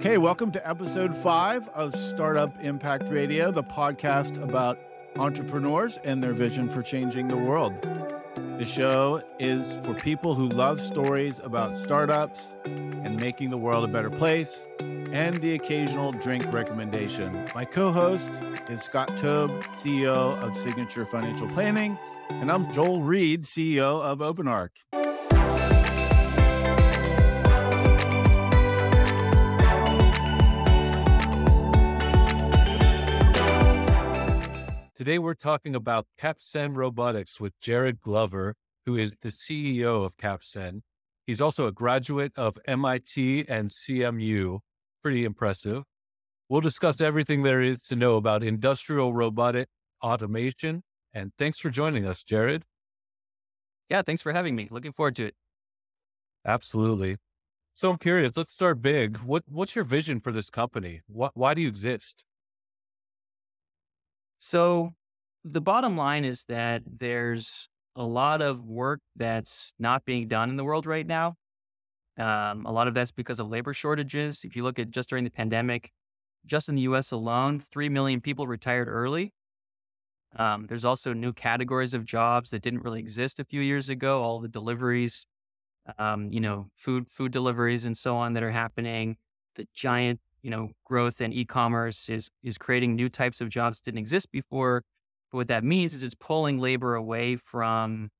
Okay, welcome to episode five of Startup Impact Radio, the podcast about entrepreneurs and their vision for changing the world. The show is for people who love stories about startups and making the world a better place, and the occasional drink recommendation. My co host is Scott Tobe, CEO of Signature Financial Planning, and I'm Joel Reed, CEO of OpenArc. Today, we're talking about CapSen Robotics with Jared Glover, who is the CEO of CapSen. He's also a graduate of MIT and CMU. Pretty impressive. We'll discuss everything there is to know about industrial robotic automation. And thanks for joining us, Jared. Yeah, thanks for having me. Looking forward to it. Absolutely. So I'm curious, let's start big. What, what's your vision for this company? What, why do you exist? So the bottom line is that there's a lot of work that's not being done in the world right now. Um, a lot of that's because of labor shortages. If you look at just during the pandemic, just in the US alone, 3 million people retired early. Um, there's also new categories of jobs that didn't really exist a few years ago. All the deliveries, um, you know, food, food deliveries and so on that are happening. The giant you know, growth in e-commerce is is creating new types of jobs that didn't exist before. But what that means is it's pulling labor away from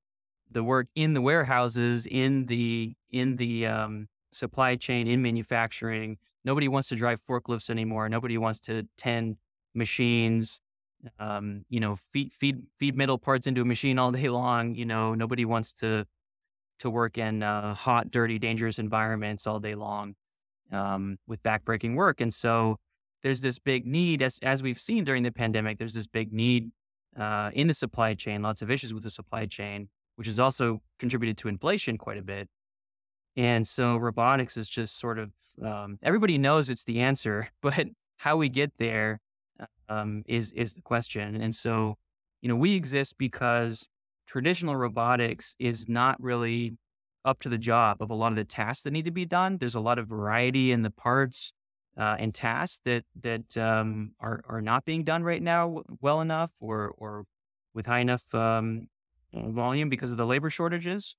the work in the warehouses, in the in the um, supply chain, in manufacturing. Nobody wants to drive forklifts anymore. Nobody wants to tend machines. Um, you know, feed feed feed metal parts into a machine all day long. You know, nobody wants to to work in uh, hot, dirty, dangerous environments all day long um, with backbreaking work. And so there's this big need, as, as we've seen during the pandemic, there's this big need uh, in the supply chain, lots of issues with the supply chain, which has also contributed to inflation quite a bit. And so robotics is just sort of, um, everybody knows it's the answer, but how we get there um, is is the question. And so, you know, we exist because traditional robotics is not really up to the job of a lot of the tasks that need to be done. There's a lot of variety in the parts uh, and tasks that that um, are are not being done right now well enough or or with high enough um, volume because of the labor shortages.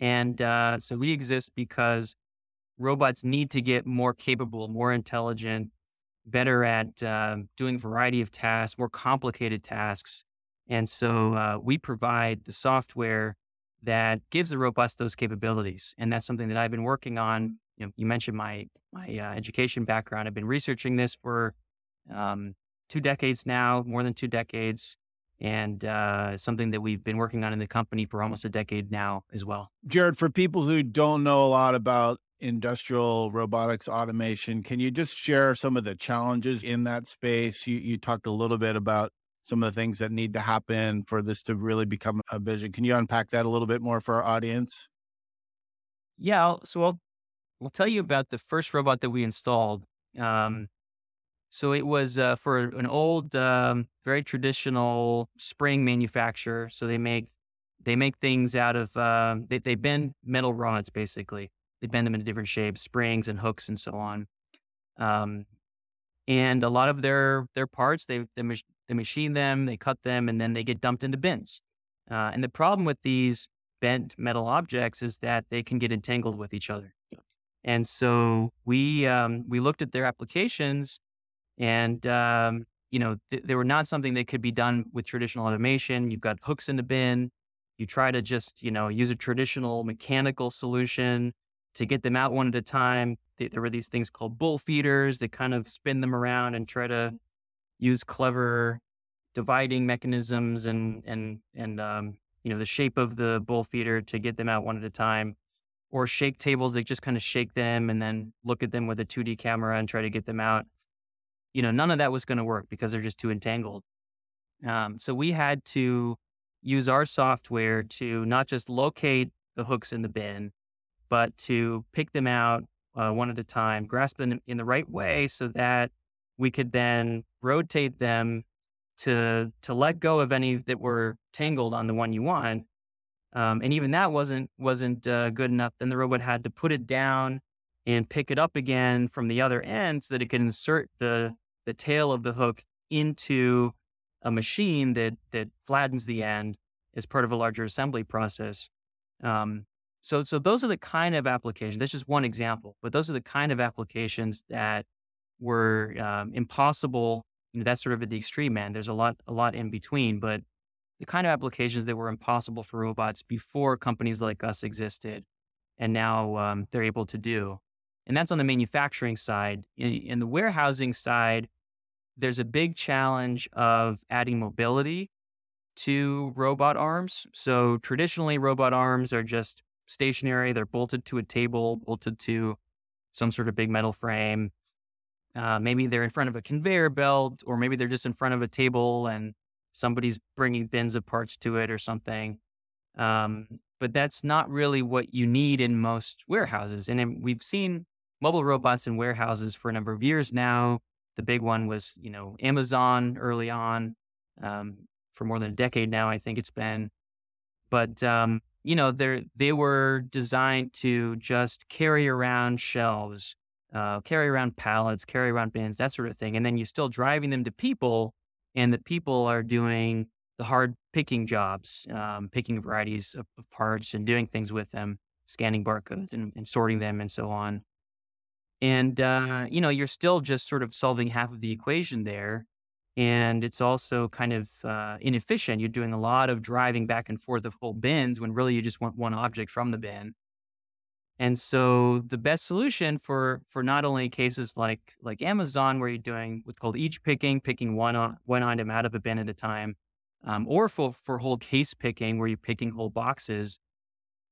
And uh, so we exist because robots need to get more capable, more intelligent, better at uh, doing a variety of tasks, more complicated tasks. And so uh, we provide the software that gives the robust those capabilities. And that's something that I've been working on. You, know, you mentioned my my uh, education background. I've been researching this for um, two decades now, more than two decades, and uh, something that we've been working on in the company for almost a decade now as well. Jared, for people who don't know a lot about industrial robotics automation, can you just share some of the challenges in that space? You, you talked a little bit about some of the things that need to happen for this to really become a vision. Can you unpack that a little bit more for our audience? Yeah. I'll, so I'll, I'll tell you about the first robot that we installed. Um, so it was uh, for an old, um, very traditional spring manufacturer. So they make they make things out of uh, they, they bend metal rods basically. They bend them into different shapes, springs and hooks and so on. Um, and a lot of their their parts they they, mach- they machine them, they cut them, and then they get dumped into bins. Uh, and the problem with these bent metal objects is that they can get entangled with each other. And so we um, we looked at their applications, and um, you know th- they were not something that could be done with traditional automation. You've got hooks in the bin. You try to just you know use a traditional mechanical solution to get them out one at a time. There were these things called bowl feeders that kind of spin them around and try to use clever dividing mechanisms and and and um, you know the shape of the bowl feeder to get them out one at a time or shake tables that just kind of shake them and then look at them with a 2d camera and try to get them out. You know none of that was going to work because they're just too entangled. Um, so we had to use our software to not just locate the hooks in the bin but to pick them out uh, one at a time, grasp them in the right way so that we could then rotate them to to let go of any that were tangled on the one you want. Um, and even that wasn't wasn't uh, good enough. Then the robot had to put it down and pick it up again from the other end so that it could insert the the tail of the hook into a machine that that flattens the end as part of a larger assembly process. Um, so so those are the kind of applications. That's just one example, but those are the kind of applications that were um, impossible. You know, that's sort of at the extreme end. There's a lot a lot in between, but the kind of applications that were impossible for robots before companies like us existed, and now um, they're able to do. And that's on the manufacturing side. In, in the warehousing side, there's a big challenge of adding mobility to robot arms. So traditionally, robot arms are just stationary. They're bolted to a table, bolted to some sort of big metal frame. Uh, maybe they're in front of a conveyor belt, or maybe they're just in front of a table and somebody's bringing bins of parts to it or something. Um, but that's not really what you need in most warehouses. And we've seen mobile robots in warehouses for a number of years now. The big one was, you know, Amazon early on, um, for more than a decade now. I think it's been, but um, you know, they they were designed to just carry around shelves, uh, carry around pallets, carry around bins, that sort of thing, and then you're still driving them to people, and the people are doing the hard picking jobs, um, picking varieties of, of, parts and doing things with them, scanning barcodes and, and sorting them, and so on. And, uh, you know, you're still just sort of solving half of the equation there. And it's also kind of uh, inefficient. You're doing a lot of driving back and forth of whole bins when really you just want one object from the bin. And so the best solution for for not only cases like like Amazon, where you're doing what's called each picking, picking one on, one item out of a bin at a time, um, or for for whole case picking, where you're picking whole boxes,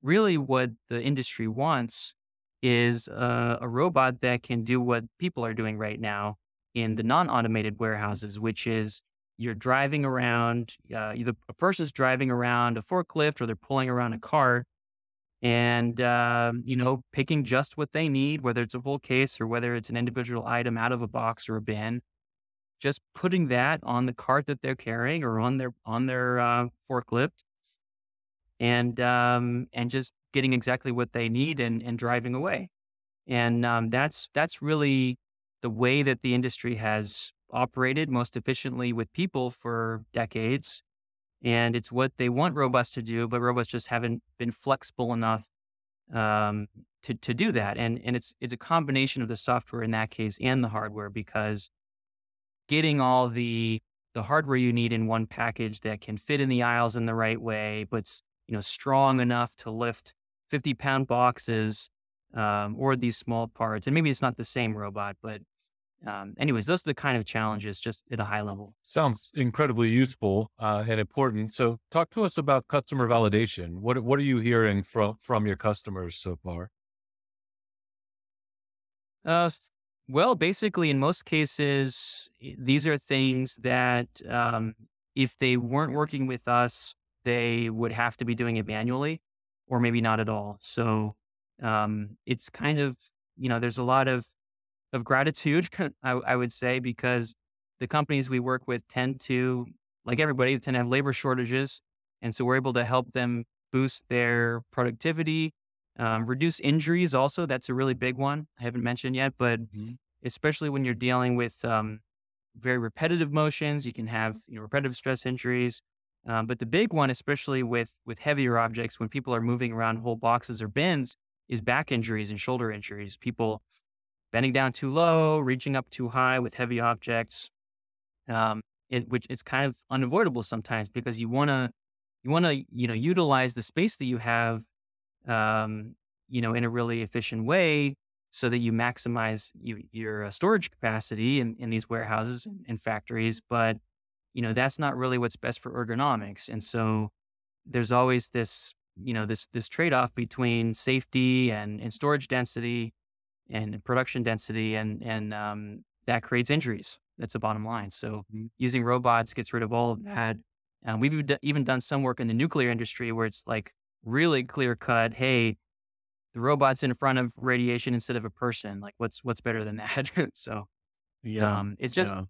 really what the industry wants is a, a robot that can do what people are doing right now in the non-automated warehouses, which is you're driving around, uh, either a person's driving around a forklift or they're pulling around a cart and, uh, you know, picking just what they need, whether it's a whole case or whether it's an individual item out of a box or a bin, just putting that on the cart that they're carrying or on their, on their uh, forklift and, um, and just getting exactly what they need and, and driving away. And um, that's that's really the way that the industry has operated most efficiently with people for decades. And it's what they want robots to do, but robots just haven't been flexible enough um, to to do that. And and it's it's a combination of the software in that case and the hardware because getting all the the hardware you need in one package that can fit in the aisles in the right way, but you know strong enough to lift 50 pound boxes um, or these small parts. And maybe it's not the same robot, but um, anyways, those are the kind of challenges just at a high level. Sounds incredibly useful uh, and important. So, talk to us about customer validation. What what are you hearing from from your customers so far? Uh, well, basically, in most cases, these are things that um, if they weren't working with us, they would have to be doing it manually or maybe not at all. So um, it's kind of, you know, there's a lot of, of gratitude, I, I would say, because the companies we work with tend to, like everybody, tend to have labor shortages. And so we're able to help them boost their productivity, um, reduce injuries. Also, that's a really big one. I haven't mentioned yet, but mm-hmm. especially when you're dealing with um, very repetitive motions, you can have you know, repetitive stress injuries. Um, but the big one, especially with with heavier objects, when people are moving around whole boxes or bins, is back injuries and shoulder injuries. People bending down too low, reaching up too high with heavy objects, um, it, which it's kind of unavoidable sometimes because you want to you want to you know utilize the space that you have, um, you know, in a really efficient way so that you maximize you, your uh, storage capacity in, in these warehouses and factories, but you know, that's not really what's best for ergonomics. And so there's always this, you know, this this trade-off between safety and, and storage density and production density and and um, that creates injuries. That's the bottom line. So mm-hmm. using robots gets rid of all of that. And we've even done some work in the nuclear industry where it's like really clear cut. Hey, the robot's in front of radiation instead of a person. Like, what's what's better than that? so, yeah, um, it's just yeah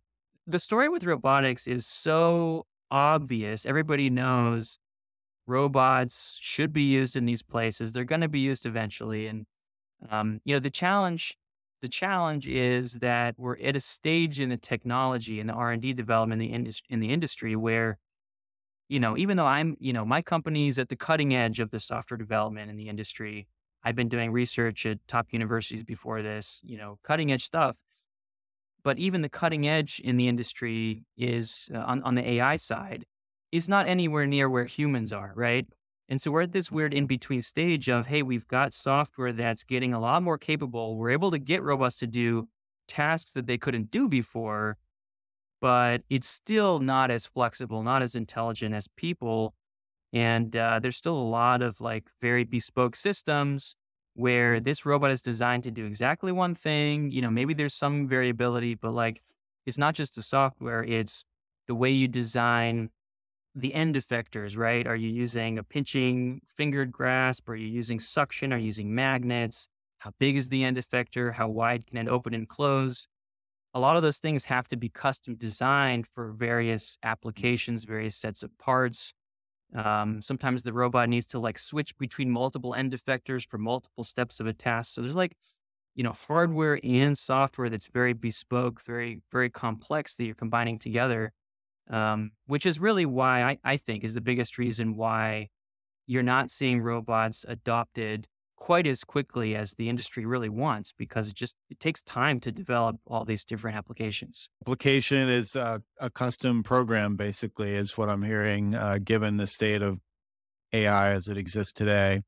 the story with robotics is so obvious. Everybody knows robots should be used in these places. They're going to be used eventually. And Um, you know, the challenge the challenge is that we're at a stage in the technology and the R and D development in the, indus- in the industry where, you know, even though I'm, you know, my company's at the cutting edge of the software development in the industry. I've been doing research at top universities before this, you know, cutting edge stuff. But even the cutting edge in the industry is uh, on, on the AI side is not anywhere near where humans are, right? And so we're at this weird in between stage of, hey, we've got software that's getting a lot more capable. We're able to get robots to do tasks that they couldn't do before, but it's still not as flexible, not as intelligent as people. And uh, there's still a lot of like very bespoke systems where this robot is designed to do exactly one thing. You know, maybe there's some variability, but like it's not just the software, it's the way you design the end effectors, right? Are you using a pinching fingered grasp? Are you using suction? Are you using magnets? How big is the end effector? How wide can it open and close? A lot of those things have to be custom designed for various applications, various sets of parts. Um, sometimes the robot needs to like switch between multiple end effectors for multiple steps of a task. So there's like, you know, hardware and software that's very bespoke, very, very complex that you're combining together um, which is really why I, I think is the biggest reason why you're not seeing robots adopted quite as quickly as the industry really wants because it just it takes time to develop all these different applications. Application is a, a custom program basically is what i'm hearing uh, given the state of ai as it exists today.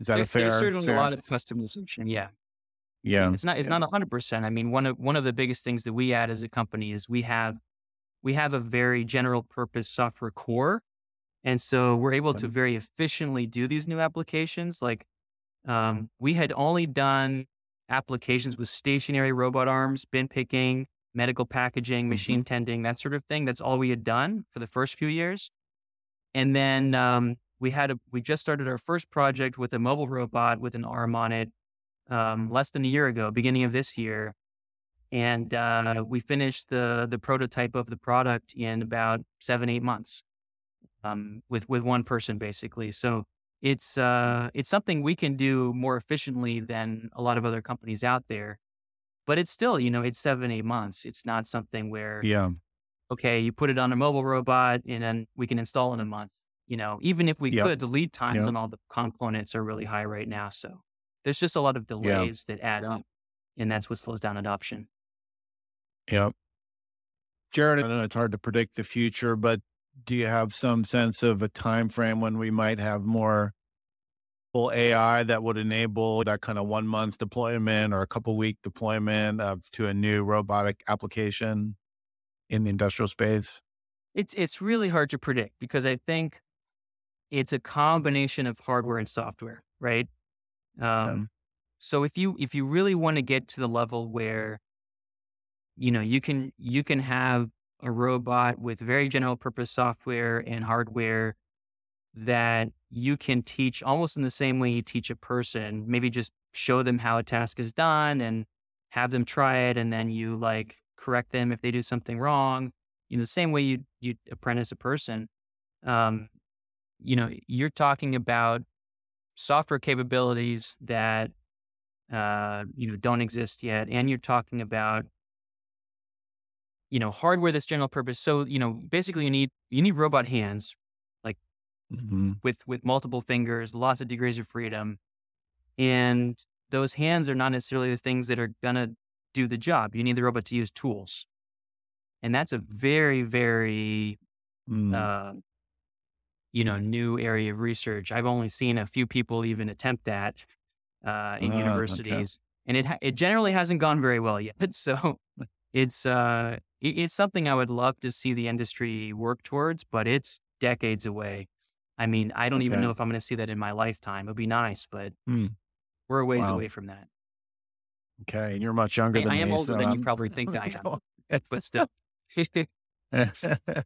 Is that there, a fair there's certainly fair? a lot of customization yeah. Yeah. it's not it's yeah. not 100% i mean one of one of the biggest things that we add as a company is we have we have a very general purpose software core. And so we're able to very efficiently do these new applications. Like um, we had only done applications with stationary robot arms, bin picking, medical packaging, machine mm-hmm. tending, that sort of thing. That's all we had done for the first few years. And then um, we had a, we just started our first project with a mobile robot with an arm on it um, less than a year ago, beginning of this year and uh, we finished the the prototype of the product in about seven eight months um, with with one person basically. So it's uh, it's something we can do more efficiently than a lot of other companies out there but it's still you know it's seven eight months. It's not something where yeah. okay you put it on a mobile robot and then we can install in a month you know even if we yep. could the lead times yep. on all the components are really high right now so there's just a lot of delays that add up and that's what slows down adoption Yep. Jared, I know it's hard to predict the future, but do you have some sense of a time frame when we might have more full AI that would enable that kind of one month deployment or a couple week deployment of to a new robotic application in the industrial space? It's it's really hard to predict because I think it's a combination of hardware and software, right? Um, yeah. So if you if you really want to get to the level where you know, you can you can have a robot with very general purpose software and hardware that you can teach almost in the same way you teach a person. Maybe just show them how a task is done and have them try it, and then you like correct them if they do something wrong. You know, the same way you you apprentice a person. Um, you know, you're talking about software capabilities that uh, you know don't exist yet, and you're talking about you know, hardware that's general purpose. So, you know, basically you need you need robot hands, like mm-hmm. with with multiple fingers, lots of degrees of freedom. And those hands are not necessarily the things that are gonna do the job. You need the robot to use tools. And that's a very, very mm. uh, you know, new area of research. I've only seen a few people even attempt that uh, in uh, universities, okay. and it ha- it generally hasn't gone very well yet. So it's uh, it's something I would love to see the industry work towards, but it's decades away. I mean, I don't okay. even know if I'm going to see that in my lifetime. It'd be nice, but mm. we're a ways wow. away from that. Okay, and you're much younger I, than I me. I am older so than I'm... you probably think I am, but still.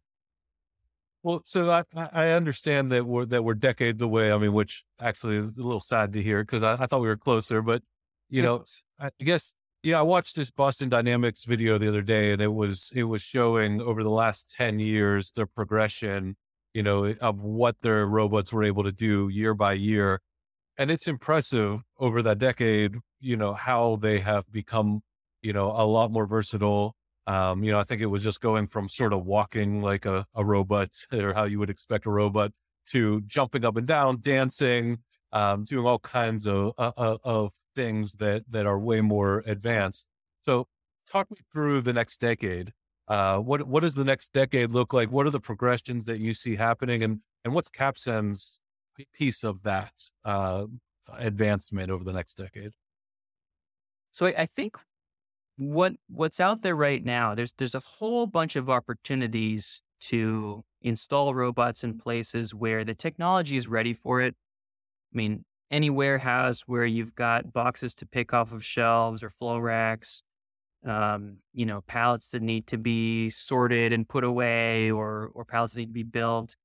well, so I, I understand that we're that we're decades away. I mean, which actually is a little sad to hear because I, I thought we were closer. But you know, I guess yeah, I watched this Boston Dynamics video the other day, and it was it was showing over the last ten years the progression, you know, of what their robots were able to do year by year. and it's impressive over that decade, you know, how they have become, you know, a lot more versatile. Um, you know, I think it was just going from sort of walking like a, a robot or how you would expect a robot to jumping up and down, dancing, um, doing all kinds of, uh, uh of things that, that are way more advanced. So talk me through the next decade. Uh, what, what does the next decade look like? What are the progressions that you see happening and, and what's CapSen's piece of that uh, advancement over the next decade? So I, I think what what's out there right now there's there's a whole bunch of opportunities to install robots in places where the technology is ready for it. I mean, any warehouse where you've got boxes to pick off of shelves or flow racks, um, you know, pallets that need to be sorted and put away, or or pallets that need to be built,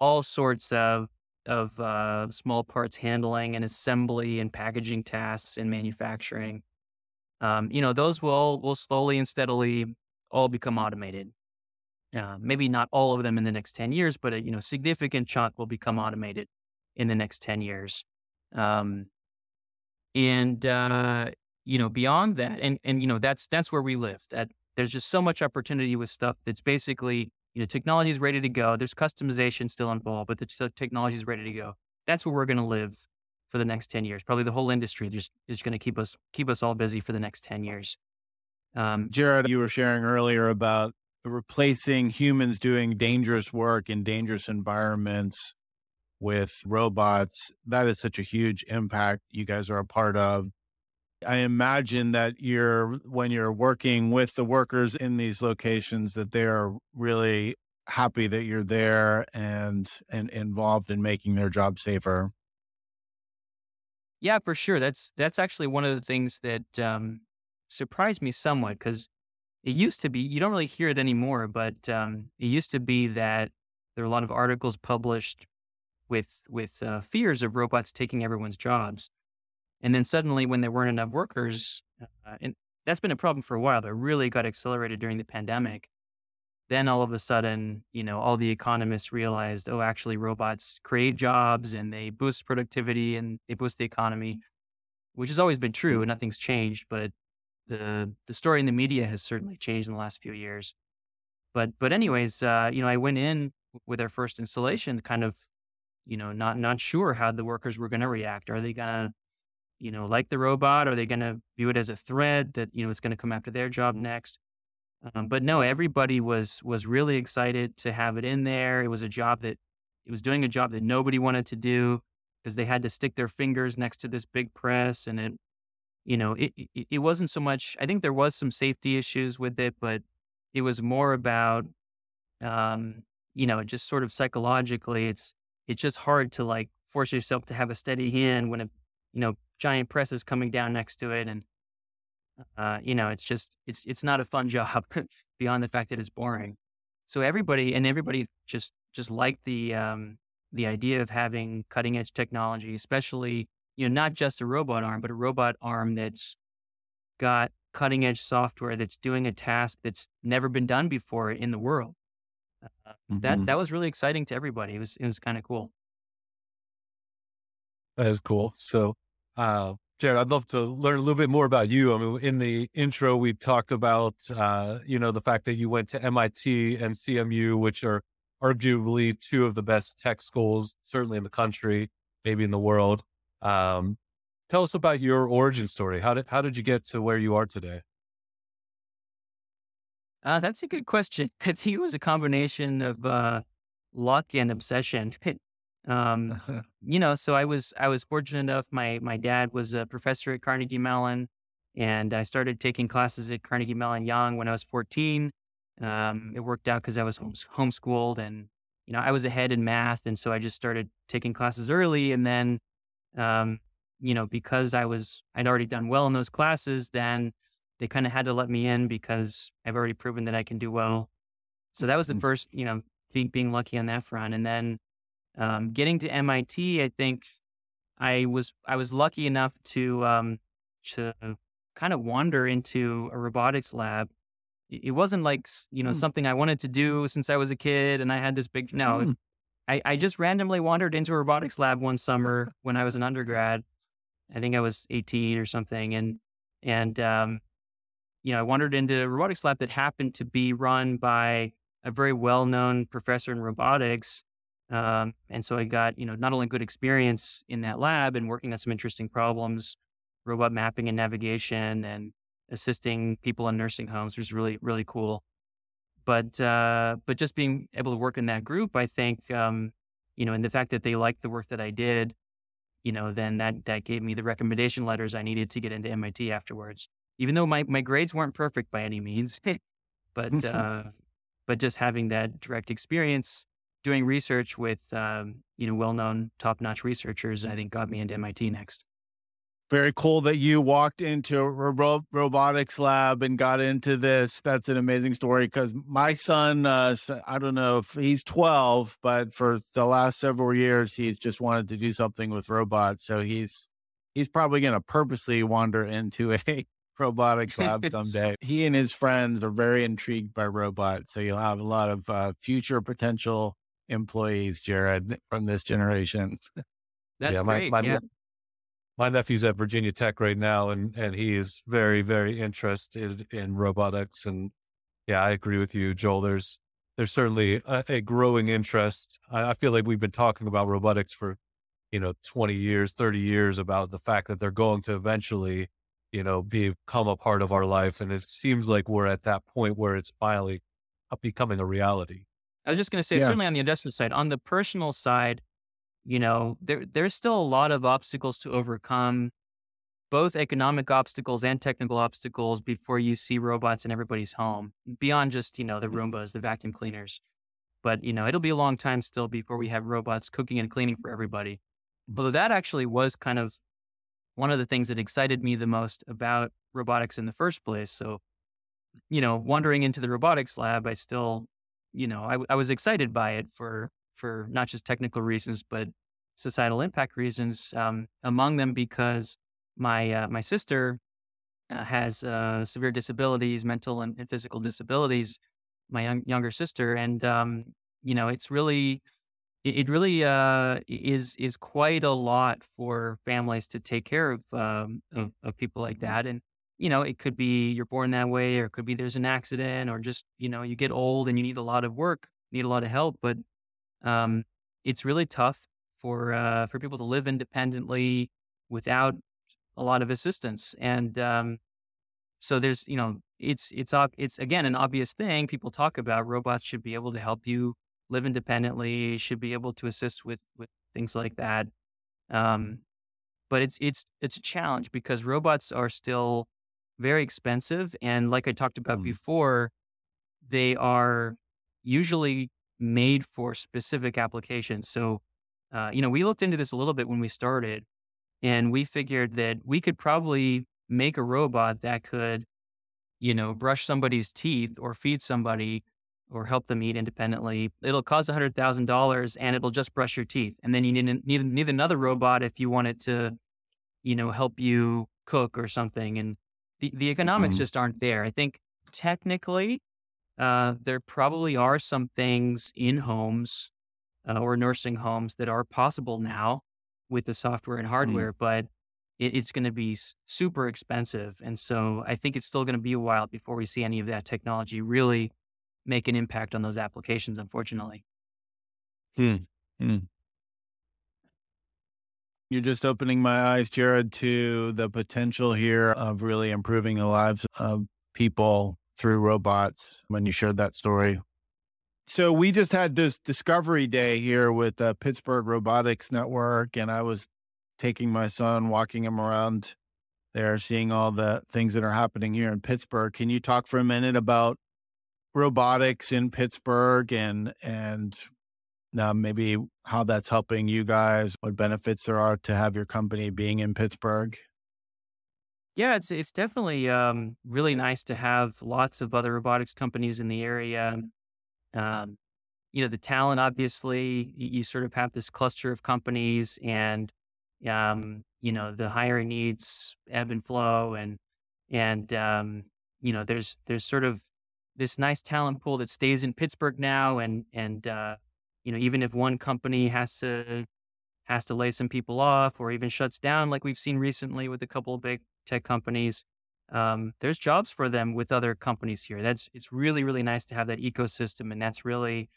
all sorts of of uh, small parts handling and assembly and packaging tasks in manufacturing. Um, you know, those will will slowly and steadily all become automated. Uh, maybe not all of them in the next ten years, but a you know significant chunk will become automated in the next ten years. Um, and uh, you know, beyond that, and and you know, that's that's where we live. That there's just so much opportunity with stuff that's basically you know, technology is ready to go. There's customization still involved, but the technology is ready to go. That's where we're going to live for the next 10 years. Probably the whole industry just is going to keep us, keep us all busy for the next 10 years. Um, Jared, you were sharing earlier about replacing humans doing dangerous work in dangerous environments with robots. That is such a huge impact you guys are a part of. I imagine that you're when you're working with the workers in these locations that they're really happy that you're there and and involved in making their job safer. Yeah, for sure. That's that's actually one of the things that um, surprised me somewhat because it used to be you don't really hear it anymore, but um, it used to be that there are a lot of articles published with with uh, fears of robots taking everyone's jobs. And then suddenly, when there weren't enough workers, uh, and that's been a problem for a while, that really got accelerated during the pandemic. Then all of a sudden, you know, all the economists realized, oh, actually, robots create jobs and they boost productivity and they boost the economy, which has always been true and nothing's changed. But the the story in the media has certainly changed in the last few years. But but anyways, uh, you know, I went in with our first installation, kind of, you know, not not sure how the workers were going to react. Are they going to you know, like the robot? Are they going to view it as a threat that, you know, it's going to come after their job next? Um, but no, everybody was was really excited to have it in there. It was a job that it was doing a job that nobody wanted to do because they had to stick their fingers next to this big press, and it, you know, it, it it wasn't so much. I think there was some safety issues with it, but it was more about, um, you know, just sort of psychologically, it's it's just hard to like force yourself to have a steady hand when a you know giant press is coming down next to it, and uh, you know, it's just it's it's not a fun job beyond the fact that it's boring. So everybody and everybody just just liked the um, the idea of having cutting edge technology, especially you know not just a robot arm, but a robot arm that's got cutting edge software that's doing a task that's never been done before in the world. Uh, mm-hmm. That that was really exciting to everybody. It was it was kind of cool. That is cool. So uh, Jared, I'd love to learn a little bit more about you. I mean, in the intro, we talked about, uh, you know, the fact that you went to MIT and CMU, which are arguably two of the best tech schools, certainly in the country, maybe in the world. Um, tell us about your origin story. How did how did you get to where you are today? Uh, that's a good question. I think it was a combination of uh, luck and obsession. Um, you know, so I was I was fortunate enough. My my dad was a professor at Carnegie Mellon, and I started taking classes at Carnegie Mellon young when I was 14. Um, it worked out because I was homeschooled, and you know I was ahead in math, and so I just started taking classes early. And then, um, you know, because I was I'd already done well in those classes, then they kind of had to let me in because I've already proven that I can do well. So that was the mm-hmm. first, you know, being, being lucky on that front. And then um, getting to MIT, I think I was I was lucky enough to um, to kind of wander into a robotics lab. It wasn't like you know mm. something I wanted to do since I was a kid, and I had this big no. Mm. I, I just randomly wandered into a robotics lab one summer when I was an undergrad. I think I was 18 or something. And, and, um, you know, I wandered into a robotics lab that happened to be run by a very well known professor in robotics. Um, and so I got, you know, not only good experience in that lab and working on some interesting problems, robot mapping and navigation and assisting people in nursing homes was really, really cool. But, uh, but just being able to work in that group, I think, um, you know, and the fact that they liked the work that I did, you know, then that, that gave me the recommendation letters I needed to get into MIT afterwards. Even though my, my grades weren't perfect by any means, but, uh, but just having that direct experience doing research with, um, you know, well-known top-notch researchers, I think got me into MIT next very cool that you walked into a ro- robotics lab and got into this. That's an amazing story because my son, uh, I don't know if he's 12, but for the last several years, he's just wanted to do something with robots. So he's he's probably going to purposely wander into a robotics lab someday. he and his friends are very intrigued by robots. So you'll have a lot of uh, future potential employees, Jared, from this generation. That's yeah, great. My, my, yeah my nephew's at Virginia Tech right now, and and he is very very interested in robotics. And yeah, I agree with you, Joel. There's there's certainly a, a growing interest. I, I, feel like we've been talking about robotics for you know 20 years, 30 years about the fact that they're going to eventually you know become a part of our life, and it seems like we're at that point where it's finally becoming a reality. I was just going to say, yes. certainly on the industrial side, on the personal side you know, there there's still a lot of obstacles to overcome, both economic obstacles and technical obstacles before you see robots in everybody's home, beyond just, you know, the mm-hmm. Roombas, the vacuum cleaners. But, you know, it'll be a long time still before we have robots cooking and cleaning for everybody. Although that actually was kind of one of the things that excited me the most about robotics in the first place. So, you know, wandering into the robotics lab, I still, you know, I, I was excited by it for for not just technical reasons, but societal impact reasons. Um, among them, because my uh, my sister uh, has uh, severe disabilities, mental and, and, physical disabilities. My young, younger sister, and um, you know, it's really it, it really uh, is is quite a lot for families to take care of, um, of, of people like that. And you know, it could be you're born that way, or it could be there's an accident, or just you know you get old and you need a lot of work, need a lot of help. But um, it's really tough for uh, for people to live independently without a lot of assistance. And um, so there's you know it's it's it's again an obvious thing people talk about. Robots should be able to help you live independently, should be able to assist with with things like that. Um, but it's it's it's a challenge because robots are still very expensive, and like I talked about mm. before, they are usually made for specific applications. So, uh, you know, we looked into this a little bit when we started, and we figured that we could probably make a robot that could, you know, brush somebody's teeth or feed somebody or help them eat independently. It'll cost $100,000 and it'll just brush your teeth. And then you need, need, need another robot if you want it to, you know, help you cook or something. And the, the economics mm-hmm. just aren't there. I think technically uh, there probably are some things in homes uh, or nursing homes that are possible now with the software and mm. hardware, mm. but it, it's going to be super expensive. And so I think it's still going to be a while before we see any of that technology really make an impact on those applications, unfortunately. Hmm. Hmm. You're just opening my eyes, Jared, to the potential here of really improving the lives of people through robots when you shared that story. So we just had this discovery day here with the Pittsburgh Robotics Network, and I was taking my son, walking him around there, seeing all the things that are happening here in Pittsburgh. Can you talk for a minute about robotics in Pittsburgh and and uh, maybe how that's helping you guys? What benefits there are to have your company being in Pittsburgh? Yeah, it's it's definitely um, really nice to have lots of other robotics companies in the area. Um, you know, the talent obviously you, you, sort of have this cluster of companies, and um, you know the hiring needs ebb and flow, and and um, you know there's there's sort of this nice talent pool that stays in Pittsburgh now, and and uh, you know, even if one company has to has to lay some people off or even shuts down, like we've seen recently with a couple of big tech companies, um, there's jobs for them with other companies here. That's it's really really nice to have that ecosystem, and that's really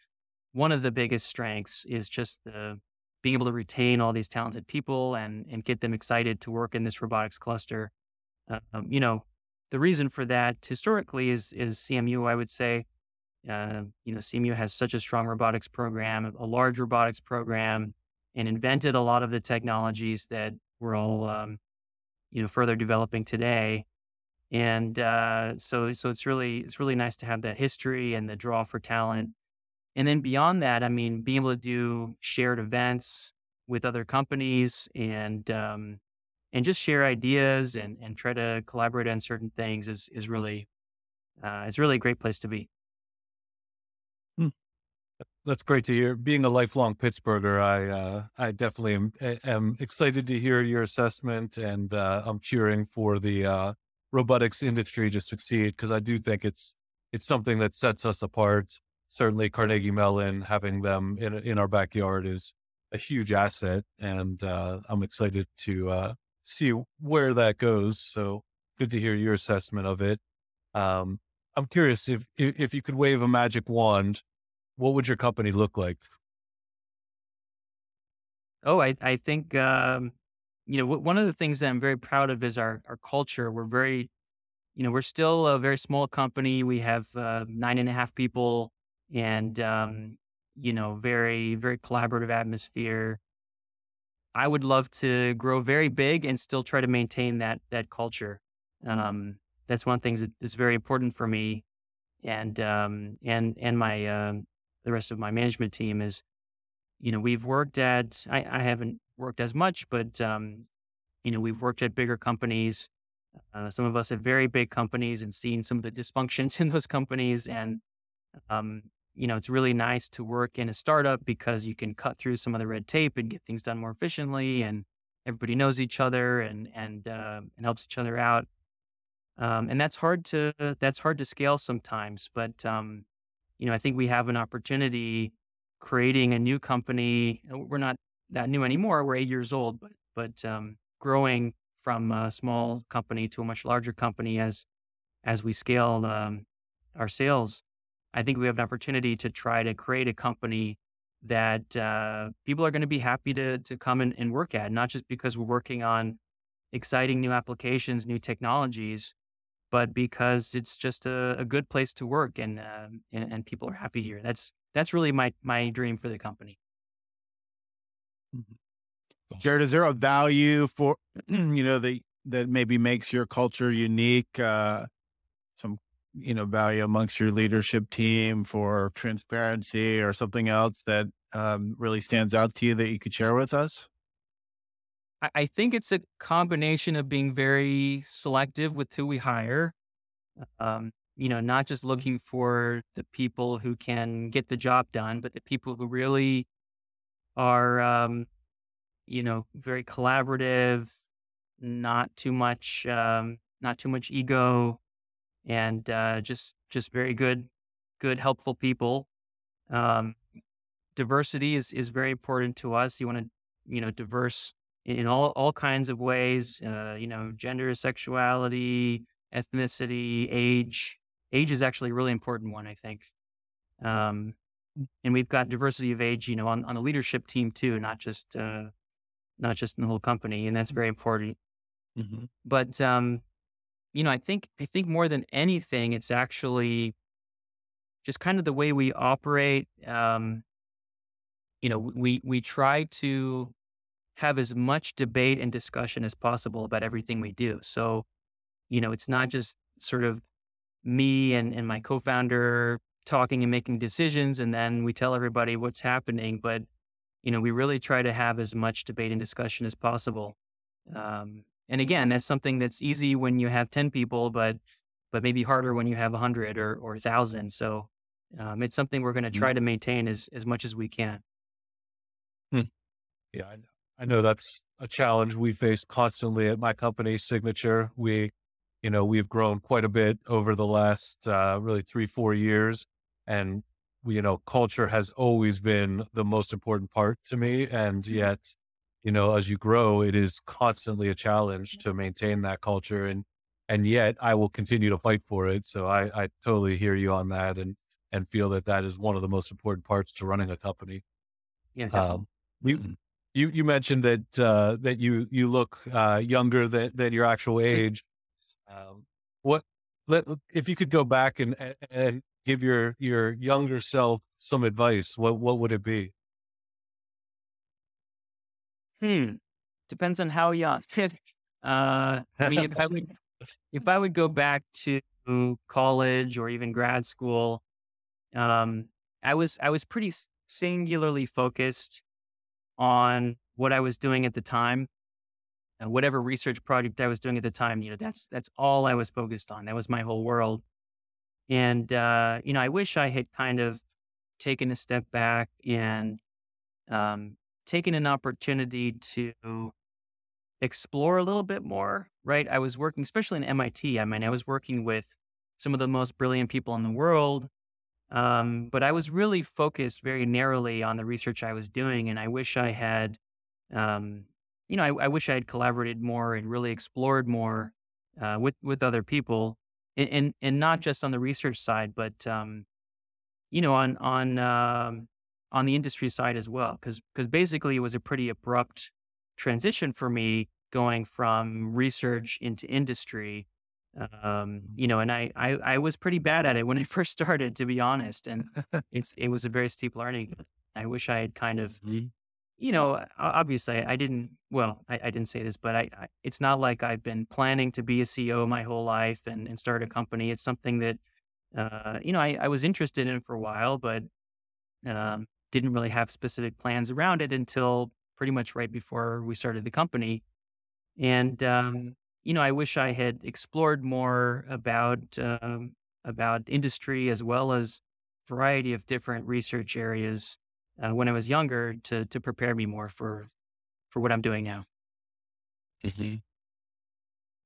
one of the biggest strengths is just the being able to retain all these talented people and and get them excited to work in this robotics cluster. Uh, um, you know, the reason for that historically is is CMU. I would say, uh, you know, CMU has such a strong robotics program, a large robotics program, and invented a lot of the technologies that we're all, um, you know, further developing today and uh, so so it's really it's really nice to have that history and the draw for talent and then beyond that i mean being able to do shared events with other companies and um, and just share ideas and and try to collaborate on certain things is is really uh, it's really a great place to be hmm. That's great to hear. Being a lifelong Pittsburgher, I uh, I definitely am, am, excited to hear your assessment, and uh, I'm cheering for the uh, robotics industry to succeed because I do think it's it's something that sets us apart. Certainly, Carnegie Mellon having them in in our backyard is a huge asset, and uh, I'm excited to uh, see where that goes. So good to hear your assessment of it. Um, I'm curious if if you could wave a magic wand, what would your company look like? Oh, I I think um, you know, one of the things that I'm very proud of is our our culture. We're very, you know, we're still a very small company. We have uh, nine and a half people, and um, you know, very very collaborative atmosphere. I would love to grow very big and still try to maintain that that culture. Um, that's one of the things that is very important for me, and um, and and my uh, the rest of my management team is, you know, we've worked at. I, I haven't worked as much, but um, you know, we've worked at bigger companies. Uh, some of us at very big companies and seen some of the dysfunctions in those companies. And um, you know, it's really nice to work in a startup because you can cut through some of the red tape and get things done more efficiently, and everybody knows each other and and uh, and helps each other out. Um, and that's hard to that's hard to scale sometimes, but um, you know, I think we have an opportunity creating a new company. We're not that new anymore. We're eight years old, but but um, growing from a small company to a much larger company as as we scale um, our sales, I think we have an opportunity to try to create a company that uh, people are going to be happy to to come and, and work at, not just because we're working on exciting new applications, new technologies, but because it's just a, a good place to work and, uh, and, and people are happy here. That's that's really my my dream for the company. Mm-hmm. Jared, is there a value for you know that that maybe makes your culture unique? Uh, you know value amongst your leadership team for transparency or something else that um, really stands out to you that you could share with us? I think it's a combination of being very selective with who we hire. Um, you know, not just looking for the people who can get the job done, but the people who really are, um, you know, very collaborative, not too much, um, not too much ego, and uh, just just very good, good, helpful people. Um, diversity is is very important to us. You want to, you know, diverse in all all kinds of ways. Uh, you know, gender, sexuality, ethnicity, age. Age is actually a really important one, I think. Um, and we've got diversity of age, you know, on, on the leadership team too, not just uh, not just in the whole company, and that's very important. Mm-hmm. But um, you know, I think I think more than anything, it's actually just kind of the way we operate. Um, you know, we we try to have as much debate and discussion as possible about everything we do. So, you know, it's not just sort of me and, and my co-founder talking and making decisions and then we tell everybody what's happening but you know we really try to have as much debate and discussion as possible um, and again that's something that's easy when you have 10 people but but maybe harder when you have 100 or or 1000 so um, it's something we're going to try mm-hmm. to maintain as as much as we can hmm. yeah I know. I know that's a challenge we face constantly at my company signature we you know we've grown quite a bit over the last uh, really three four years and we, you know, culture has always been the most important part to me. And Mm-hmm. yet, you know, as you grow, it is constantly a challenge to maintain that culture. And, and yet I will continue to fight for it. So I, I totally hear you on that and, and feel that that is one of the most important parts to running a company. Yeah. Um, you, you, you mentioned that, uh, that you, you look, uh, younger than, than your actual age. Um, what, let, if you could go back and, and- and give your, your younger self some advice, what, what would it be? Hmm. Depends on how young. uh, I mean, if I would, if I would go back to college or even grad school, um, I was I was pretty singularly focused on what I was doing at the time, and whatever research project I was doing at the time. You know, that's that's all I was focused on. That was my whole world. And uh, you know, I wish I had kind of taken a step back and um, taken an opportunity to explore a little bit more, right? I was working, especially in MIT. I mean, I was working with some of the most brilliant people in the world, um, but I was really focused very narrowly on the research I was doing. And I wish I had, um, you know, I, I wish I had collaborated more and really explored more uh, with with other people, and, and and not just on the research side, but um, you know, on on um, on the industry side as well, because because basically it was a pretty abrupt transition for me going from research into industry. Um, you know, and I, I I was pretty bad at it when I first started, to be honest, and it's it was a very steep learning. I wish I had kind of, you know, obviously I didn't. Well, I, I didn't say this, but I, I it's not like I've been planning to be a CEO my whole life and, and start a company. It's something that, uh, you know, I, I was interested in for a while, but um, didn't really have specific plans around it until pretty much right before we started the company. And um, you know, I wish I had explored more about um, about industry as well as variety of different research areas uh, when I was younger to to prepare me more for for what I'm doing now.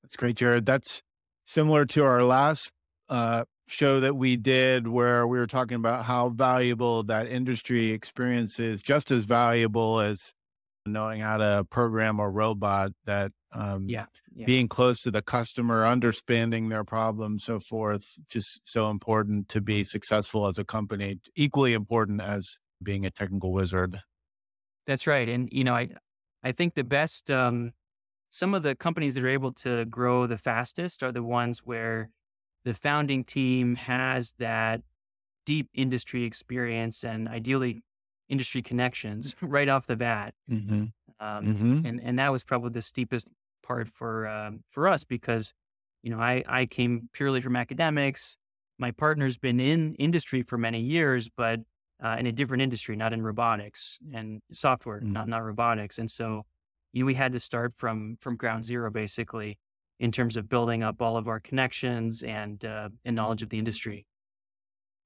That's great, Jared. That's similar to our last uh, show that we did, where we were talking about how valuable that industry experience is, just as valuable as knowing how to program a robot. That um, Yeah, yeah. being close to the customer, understanding their problems, so forth, just so important to be successful as a company. Equally important as being a technical wizard. That's right. And you know, I I think the best um some of the companies that are able to grow the fastest are the ones where the founding team has that deep industry experience and ideally industry connections right off the bat. Mm-hmm. Um, Mm-hmm. and and that was probably the steepest part for um, for us because you know I I came purely from academics. My partner's been in industry for many years, but uh, in a different industry, not in robotics and software, Mm. not not robotics. And so you know, we had to start from from ground zero basically in terms of building up all of our connections and uh, and knowledge of the industry.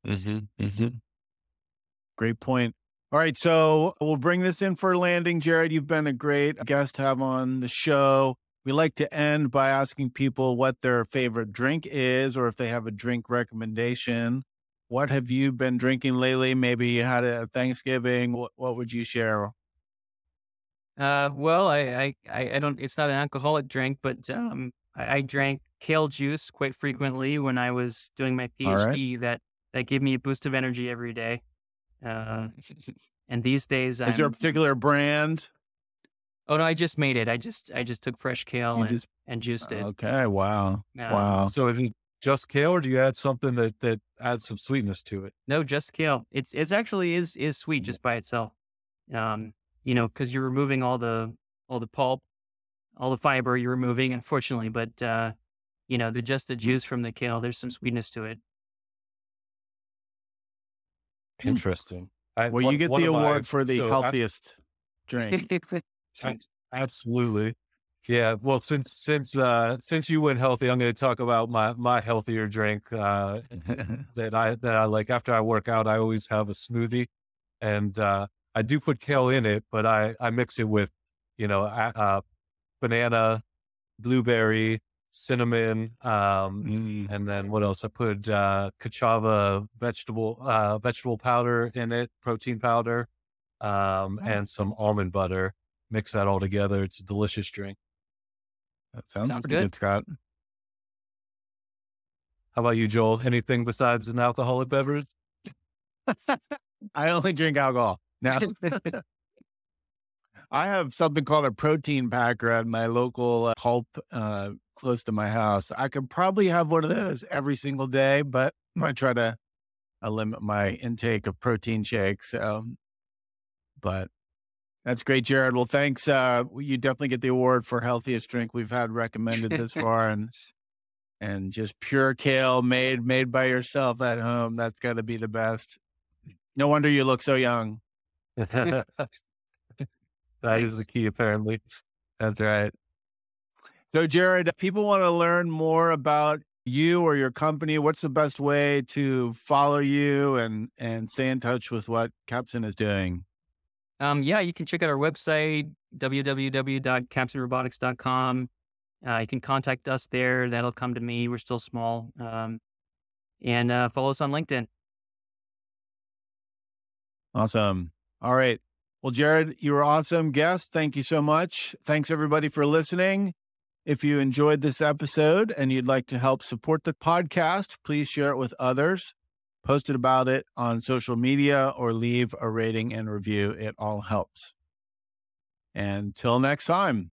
Mm-hmm. Great point. All right. So we'll bring this in for a landing. Jared, you've been a great guest to have on the show. We like to end by asking people what their favorite drink is or if they have a drink recommendation. What have you been drinking lately? Maybe you had a Thanksgiving. What, what would you share? Uh, well, I, I, I I don't. It's not an alcoholic drink, but um, I, I drank kale juice quite frequently when I was doing my All right. PhD. That that gave me a boost of energy every day. Uh, and these days, Is there a I'm, particular brand? oh no, I just made it. I just I just took fresh kale You and, just, and juiced it. okay. Wow. Um, Wow. So is it just kale or do you add something that, that adds some sweetness to it? No, just kale. It's it's actually is is sweet just by itself. Um, you know, because you're removing all the all the pulp, all the fiber you're removing, unfortunately. But uh, you know, the just the juice from the kale, there's some sweetness to it. Interesting. I, Well, one- you get the of my- award for the so I- healthiest drink. Absolutely. Yeah. Well, since since uh since you went healthy, I'm going to talk about my my healthier drink uh that I that I like. After I work out, I always have a smoothie, and uh I do put kale in it, but I I mix it with you know uh, banana, blueberry, cinnamon, um, Mm. and then what else? I put uh, Ka'Chava vegetable uh, vegetable powder in it, protein powder, um, Oh. and some almond butter. Mix that all together. It's a delicious drink. That sounds, Sounds pretty good. Scott. How about you, Joel? Anything besides an alcoholic beverage? I only drink alcohol. Now, I have something called a protein packer at my local uh, pulp uh, close to my house. I could probably have one of those every single day, but I try to uh, limit my intake of protein shakes. So, but that's great, Jared. Well, thanks. Uh, you definitely get the award for healthiest drink we've had recommended this far, and and just pure kale made made by yourself at home. That's got to be the best. No wonder you look so young. that is the key, apparently. That's right. So, Jared, if people want to learn more about you or your company, what's the best way to follow you and and stay in touch with what CapSen is doing? Um, yeah, you can check out our website, www.capsenrobotics.com. Uh, you can contact us there. That'll come to me. We're still small. Um, and uh, follow us on LinkedIn. Awesome. All right. Well, Jared, you were awesome guest. Thank you so much. Thanks everybody for listening. If you enjoyed this episode and you'd like to help support the podcast, please share it with others. Post it about it on social media or leave a rating and review. It all helps. Until next time.